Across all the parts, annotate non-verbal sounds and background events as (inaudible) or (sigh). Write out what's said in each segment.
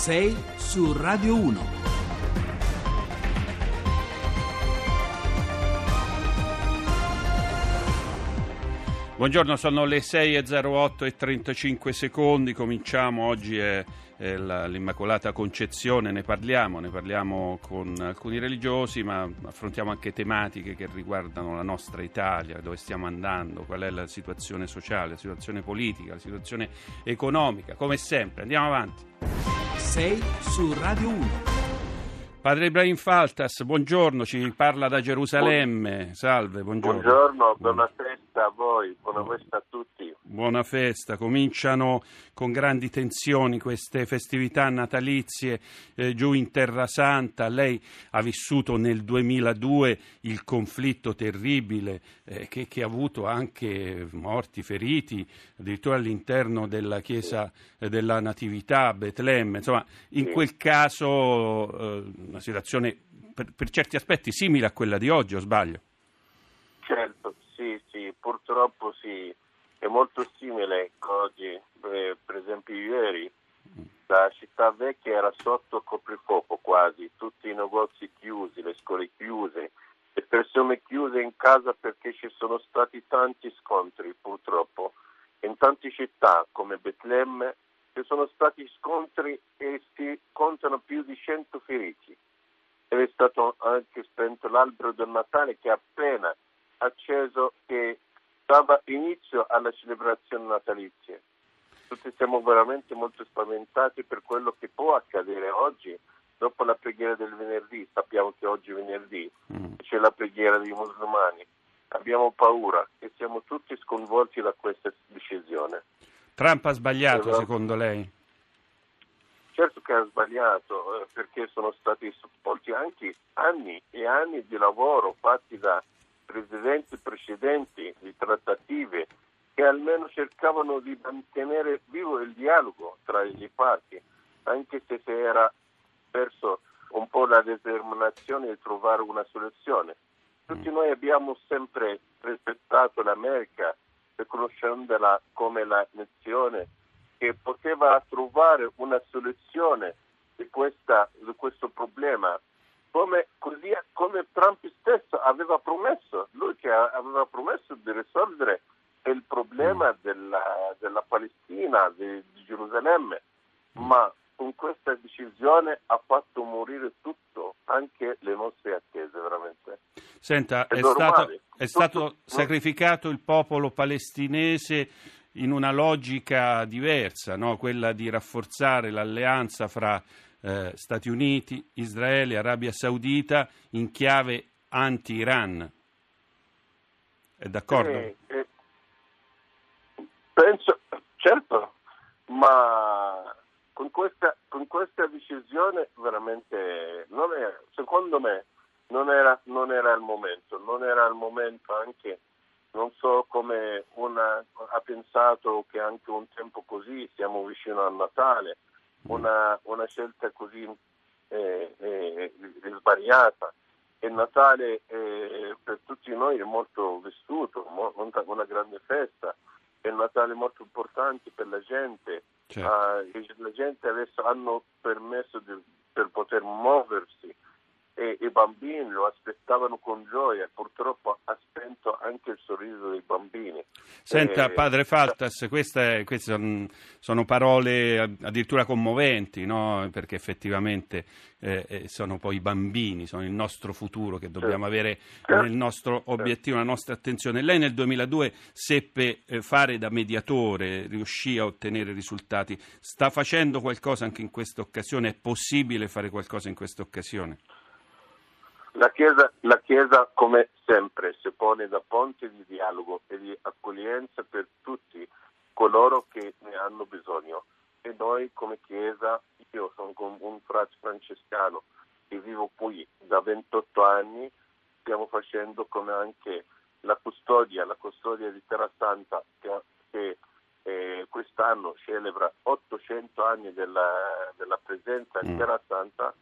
6 su Radio 1. Buongiorno, sono le 6.08 e 35 secondi, cominciamo, oggi è, è la, l'Immacolata Concezione, ne parliamo, ne parliamo con alcuni religiosi, ma affrontiamo anche tematiche che riguardano la nostra Italia, dove stiamo andando, qual è la situazione sociale, la situazione politica, la situazione economica, come sempre. Andiamo avanti. 6 su Radio 1. Padre Ibrahim Faltas, buongiorno, ci parla da Gerusalemme. Salve, buongiorno. Buongiorno, buona festa a voi, buona festa a tutti. Buona festa, cominciano con grandi tensioni queste festività natalizie eh, giù in Terra Santa. Lei ha vissuto nel 2002 il conflitto terribile eh, che, che, ha avuto anche morti, feriti, addirittura all'interno della chiesa eh, della Natività a Betlemme. Insomma, in Sì. quel caso eh, una situazione per, per certi aspetti simile a quella di oggi, o sbaglio? Certo, purtroppo sì, è molto simile oggi, eh, per esempio ieri la città vecchia era sotto coprifuoco quasi, tutti i negozi chiusi, le scuole chiuse, le persone chiuse in casa perché ci sono stati tanti scontri purtroppo. In tante città come Betlemme ci sono stati scontri e si contano più di 100 feriti. È stato anche spento l'albero del Natale che appena acceso che dava inizio alla celebrazione natalizia. Tutti siamo veramente molto spaventati per quello che può accadere oggi dopo la preghiera del venerdì. Sappiamo che oggi è venerdì, Mm. c'è la preghiera dei musulmani. Abbiamo paura e siamo tutti sconvolti da questa decisione. Trump ha sbagliato, Esatto. secondo lei? Certo che ha sbagliato eh, perché sono stati sepolti anche anni e anni di lavoro fatti da presidenti precedenti, di trattative che almeno cercavano di mantenere vivo il dialogo tra le parti, anche se si era perso un po' la determinazione di trovare una soluzione. Tutti noi abbiamo sempre rispettato l'America, riconoscendola come la nazione che poteva trovare una soluzione di, questa, di questo problema, come, così, come Trump stesso aveva promesso, lui che aveva promesso di risolvere il problema della, della Palestina, di, di Gerusalemme, ma con questa decisione ha fatto morire tutto, anche le nostre attese veramente. Senta, È è, stato, è Tutto- stato sacrificato il popolo palestinese in una logica diversa, no? quella di rafforzare l'alleanza fra eh, Stati Uniti, Israele, Arabia Saudita in chiave anti-Iran. È d'accordo? Eh, eh, penso, certo, ma con questa, con questa decisione veramente, non è, secondo me, non era, non era il momento, non era il momento anche, non so come una ha pensato che anche un tempo così, siamo vicino a Natale, una, una scelta così eh, eh, sbagliata. Il Natale eh, per tutti noi è molto vissuto, una, grande festa, è un Natale molto importante per la gente. Certo. Ah, e la gente adesso hanno permesso di- per poter muoversi e i bambini lo aspettavano con gioia, purtroppo ha spento anche il sorriso dei bambini. Senta, Eh, padre Faltas, queste, queste son- sono parole addirittura commoventi, no? perché effettivamente eh, eh, sono poi i bambini, sono il nostro futuro che dobbiamo Certo. avere nel nostro obiettivo, la nostra attenzione. Lei nel 2002 seppe eh, fare da mediatore, riuscì a ottenere risultati. Sta facendo qualcosa anche in questa occasione? È possibile fare qualcosa in questa occasione? La Chiesa, la Chiesa, come sempre, si pone da ponte di dialogo e di accoglienza per tutti coloro che ne hanno bisogno. E noi come Chiesa, io sono con un frate francescano che vivo qui da 28 anni, stiamo facendo come anche la custodia, la custodia di Terra Santa che, che eh, quest'anno celebra 800 anni della, della presenza in Mm. Terra Santa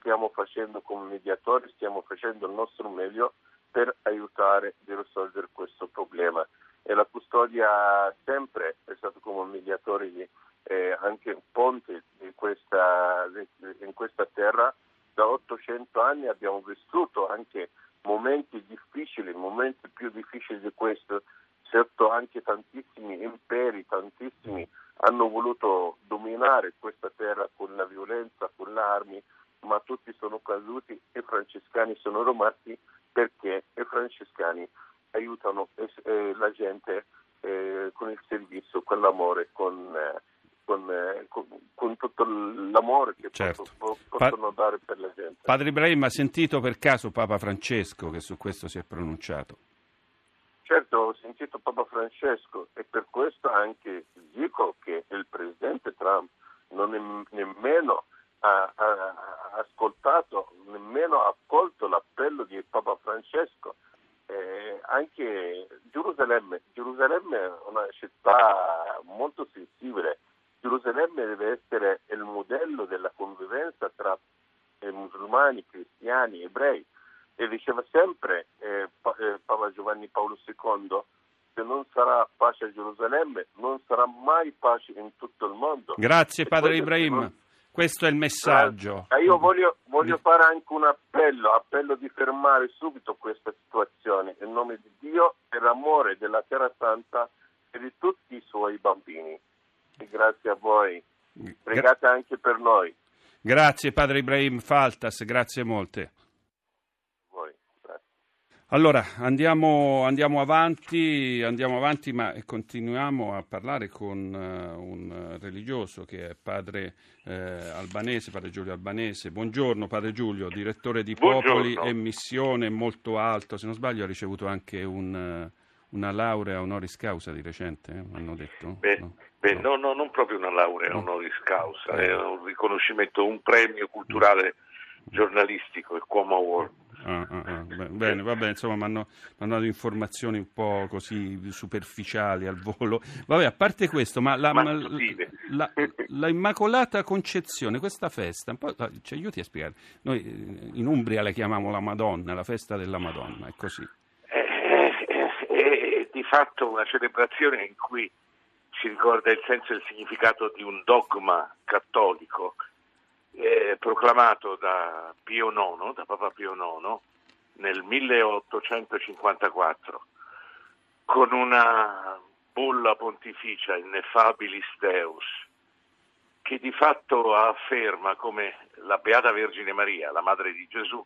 stiamo facendo come mediatori, stiamo facendo il nostro meglio per aiutare a risolvere questo problema. E la custodia sempre è stato come mediatore di, eh, anche ponte in questa, in questa terra. Da 800 anni abbiamo vissuto anche momenti difficili, momenti più difficili di questo. Certo anche tantissimi imperi, tantissimi hanno voluto dominare questa terra con la violenza, con le armi, ma tutti sono caduti e i francescani sono rimasti perché i francescani aiutano eh, la gente eh, con il servizio, con l'amore, con, eh, con, eh, con, con, tutto l'amore che certo. possono, possono pa- dare per la gente. Padre Ibrahim ha sentito per caso Papa Francesco che su questo si è pronunciato? Certo, ho sentito Papa Francesco e per questo anche dico che il presidente Trump non è nemmeno ha, ha ascoltato, nemmeno accolto l'appello di Papa Francesco. Eh, anche Gerusalemme, Gerusalemme è una città molto sensibile, Gerusalemme deve essere il modello della convivenza tra eh, musulmani, cristiani, ebrei e diceva sempre eh, eh Papa Giovanni Paolo II se non sarà pace a Gerusalemme non sarà mai pace in tutto il mondo. Grazie Padre Ibrahim. Questo è il messaggio. Eh, io voglio, voglio, fare anche un appello, appello di fermare subito questa situazione in nome di Dio, per amore della Terra Santa e di tutti i suoi bambini. E grazie a voi. Pregate anche per noi. Grazie Padre Ibrahim Faltas, grazie molte. Allora andiamo, andiamo, avanti, andiamo, avanti, ma continuiamo a parlare con uh, un religioso che è padre uh, albanese, padre Giulio Albanese. Buongiorno padre Giulio, direttore di Popoli Buongiorno. e Missione molto alto, se non sbaglio ha ricevuto anche un, uh, una laurea honoris causa di recente, eh? hanno detto? Beh, no. Beh no. no, non proprio una laurea no. honoris causa, è un riconoscimento, un premio culturale giornalistico, il Cuomo Award. Ah, ah, ah. Bene, vabbè, insomma, mi hanno dato informazioni un po' così superficiali al volo. Vabbè, a parte questo, ma la, ma la, la Immacolata Concezione, questa festa, ci aiuti a spiegare. Noi eh, in Umbria la chiamiamo la Madonna, la festa della Madonna, è così. È, è, è di fatto una celebrazione in cui si ricorda il senso e il significato di un dogma cattolico eh, proclamato da Pio IX, da Papa Pio IX, nel 1854, con una bolla pontificia Inneffabilis Deus, che di fatto afferma come la Beata Vergine Maria, la Madre di Gesù,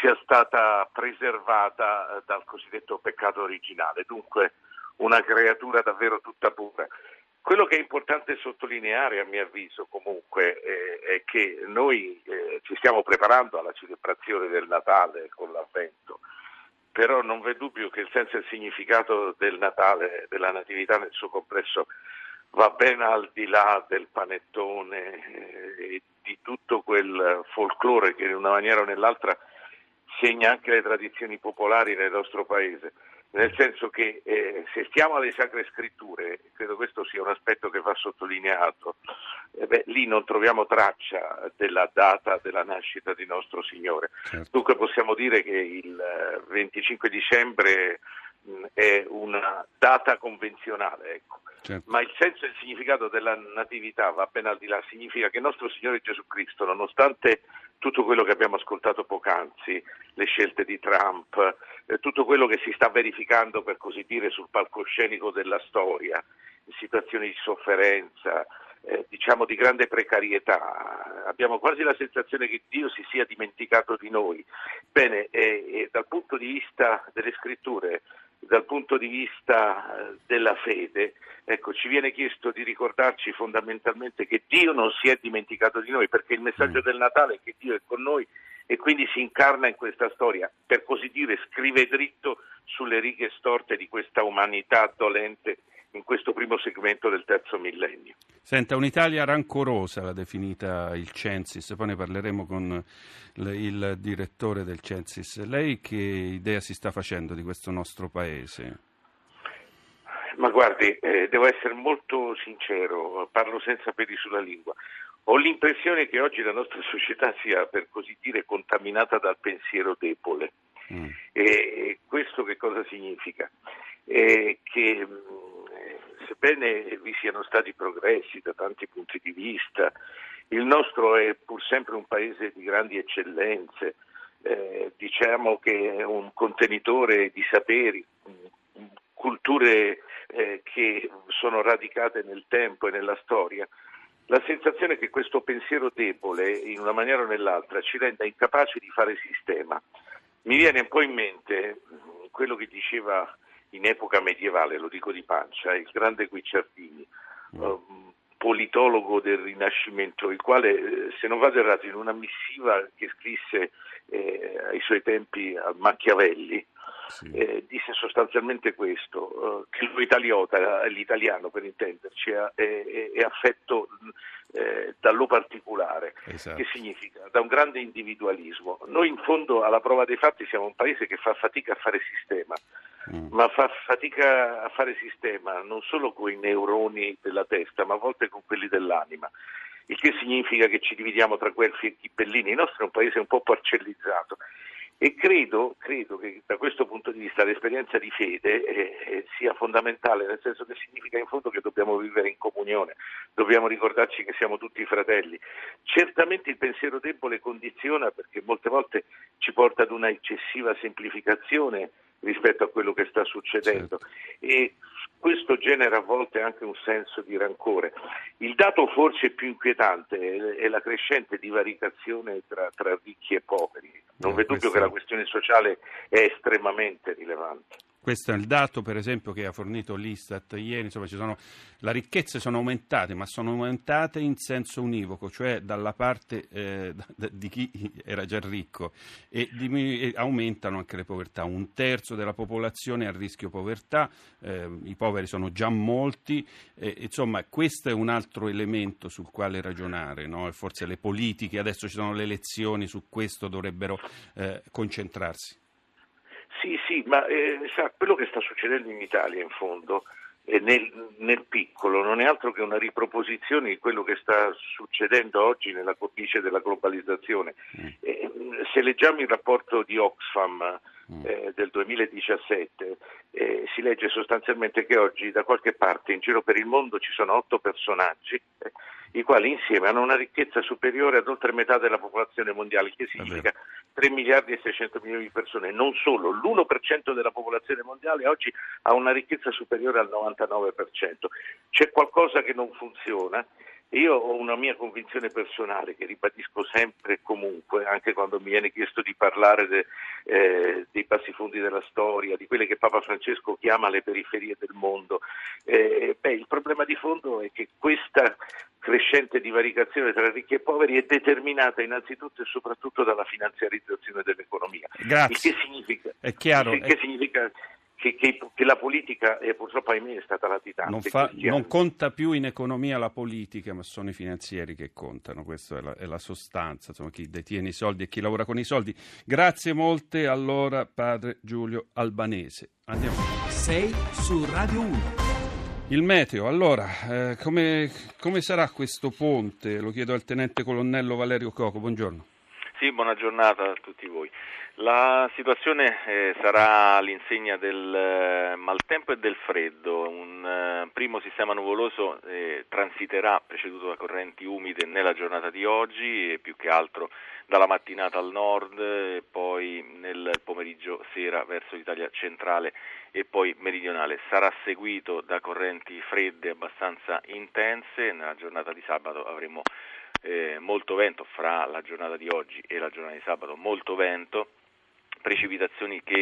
sia stata preservata dal cosiddetto peccato originale, dunque una creatura davvero tutta pura. Quello che è importante sottolineare, a mio avviso, comunque, eh, è che noi eh, ci stiamo preparando alla celebrazione del Natale con l'Avvento, però non v'è dubbio che il senso e il significato del Natale, della Natività nel suo complesso, va ben al di là del panettone eh, e di tutto quel folklore che in una maniera o nell'altra segna anche le tradizioni popolari nel nostro paese nel senso che eh, se stiamo alle sacre scritture, credo questo sia un aspetto che va sottolineato, eh beh, lì non troviamo traccia della data della nascita di nostro Signore. Certo. Dunque possiamo dire che il 25 eh, dicembre mh, è una data convenzionale, ecco. certo. ma il senso e il significato della natività va ben al di là, significa che nostro Signore Gesù Cristo, nonostante tutto quello che abbiamo ascoltato poc'anzi, le scelte di Trump, eh, tutto quello che si sta verificando, per così dire, sul palcoscenico della storia, situazioni di sofferenza, eh, diciamo di grande precarietà. Abbiamo quasi la sensazione che Dio si sia dimenticato di noi. Bene, eh, dal punto di vista delle scritture, dal punto di vista eh, della fede, ecco, ci viene chiesto di ricordarci fondamentalmente che Dio non si è dimenticato di noi, perché il messaggio mm. del Natale è che Dio è con noi e quindi si incarna in questa storia, per così dire, scrive dritto sulle righe storte di questa umanità dolente in questo primo segmento del terzo millennio. Senta, un'Italia rancorosa l'ha definita il Censis, poi ne parleremo con il direttore del Censis. Lei che idea si sta facendo di questo nostro paese? Ma guardi, eh, devo essere molto sincero, parlo senza peli sulla lingua. Ho l'impressione che oggi la nostra (laughs) società sia, per così dire, contaminata dal pensiero debole. Mm. E questo che cosa significa? Eh, che sebbene vi siano stati progressi da tanti punti di vista, il nostro è pur sempre un paese di grandi eccellenze, eh, diciamo che è un contenitore di saperi, culture eh, che sono radicate nel tempo e nella storia. La sensazione è che questo pensiero debole, in una maniera o nell'altra, ci renda incapaci di fare sistema. Mi viene un po' in mente quello che diceva in epoca medievale, lo dico di pancia, il grande Guicciardini, mm. um, politologo del Rinascimento, il quale, eh, se non vado errato, in una missiva che scrisse eh, ai suoi tempi a Machiavelli, sì. eh, disse sostanzialmente questo, eh, che l'italiota, l'italiano per intenderci, è, è, è affetto eh, dallo particolare, esatto. che significa da un grande individualismo. Noi in fondo alla prova dei fatti siamo un paese che fa fatica a fare sistema, mm. ma fa fatica a fare sistema non solo con i neuroni della testa, ma a volte con quelli dell'anima il che significa che ci dividiamo tra Guelfi e Ghibellini. Il nostro è un paese un po' parcellizzato e credo, credo, che da questo punto di vista l'esperienza di fede eh, eh, sia fondamentale, nel senso che significa in fondo che dobbiamo vivere in comunione, dobbiamo ricordarci che siamo tutti fratelli. Certamente il pensiero debole condiziona perché molte volte ci porta ad una eccessiva semplificazione rispetto a quello che sta succedendo certo. e questo genera a volte anche un senso di rancore. Il dato forse più inquietante è la crescente divaricazione tra, tra ricchi e poveri. Non no, v'è dubbio che la questione sociale è estremamente rilevante. Questo è il dato, per esempio, che ha fornito l'Istat ieri. Insomma, sono, le ricchezze sono aumentate, ma sono aumentate in senso univoco, cioè dalla parte eh, di chi era già ricco, e, diminu- e, aumentano anche le povertà. Un terzo della popolazione è a rischio povertà, eh, i poveri sono già molti. Eh, insomma, questo è un altro elemento sul quale ragionare. No? forse le politiche, adesso ci sono le elezioni, su questo dovrebbero eh, concentrarsi. Sì, sì, ma eh, sa, quello che sta succedendo in Italia in fondo eh, nel, nel, piccolo non è altro che una riproposizione di quello che sta succedendo oggi nella cornice della globalizzazione. Mm. Eh, se leggiamo il rapporto di Oxfam mm. eh, del 2017 eh, si legge sostanzialmente che oggi da qualche parte in giro per il mondo ci sono otto personaggi eh, i quali insieme hanno una ricchezza superiore ad oltre metà della popolazione mondiale, che significa 3 miliardi e 600 milioni di persone. Non solo, l'1% della popolazione mondiale oggi ha una ricchezza superiore al 99%. C'è qualcosa che non funziona io ho una mia convinzione personale che ribadisco sempre e comunque, anche quando mi viene chiesto di parlare de, eh, dei bassifondi della storia, di quelle che Papa Francesco chiama le periferie del mondo. Eh, beh, il problema di fondo è che questa crescente divaricazione tra ricchi e poveri è determinata innanzitutto e soprattutto dalla finanziarizzazione dell'economia. Grazie. Il che significa, è chiaro, il che è... significa che, che, che, la politica eh, purtroppo ahimè è stata latitante. Non, fa, non, conta più in economia la politica, ma sono i finanzieri che contano, questa è la, è la sostanza, insomma, chi detiene i soldi e chi lavora con i soldi. Grazie molte allora padre Giulio Albanese. Andiamo. Sei su Radio 1. Il meteo, allora, eh, come, come sarà questo ponte? Lo chiedo al tenente colonnello Valerio Coco, buongiorno. Sì, buona giornata a tutti voi. La situazione eh, sarà all'insegna del eh, maltempo e del freddo. Un eh, primo sistema nuvoloso eh, transiterà, preceduto da correnti umide, nella giornata di oggi, e più che altro dalla mattinata al nord, e poi nel pomeriggio sera verso l'Italia centrale e poi meridionale. Sarà seguito da correnti fredde abbastanza intense. Nella giornata di sabato avremo eh, molto vento fra la giornata di oggi e la giornata di sabato, molto vento precipitazioni che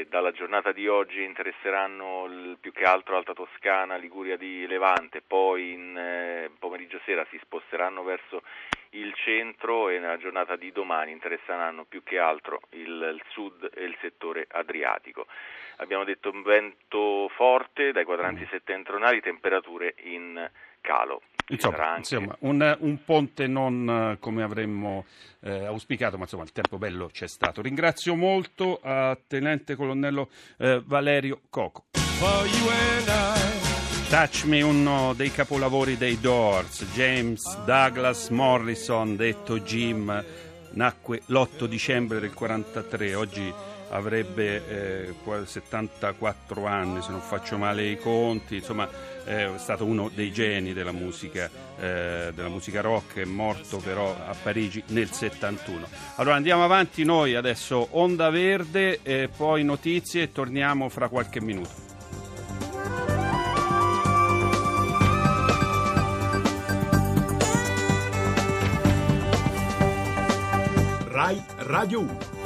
eh, dalla giornata di oggi interesseranno il, più che altro Alta Toscana, Liguria di Levante, poi in eh, pomeriggio sera si sposteranno verso il centro e nella giornata di domani interesseranno più che altro il, il sud e il settore adriatico. Abbiamo detto un vento forte dai quadranti settentrionali, temperature in calo. Insomma, insomma un, un, ponte non eh, come avremmo eh, auspicato, ma insomma il tempo bello c'è stato. Ringrazio molto a Tenente Colonnello eh, Valerio Coco. Touch Me, uno dei capolavori dei Doors, James Douglas Morrison, detto Jim, nacque l'8 dicembre del 1943, oggi avrebbe eh, 74 anni, se non faccio male i conti, insomma è stato uno dei geni della musica, eh, della musica rock, è morto però a Parigi nel 71. Allora andiamo avanti noi adesso, Onda Verde, e poi notizie e torniamo fra qualche minuto. Rai Radio 1.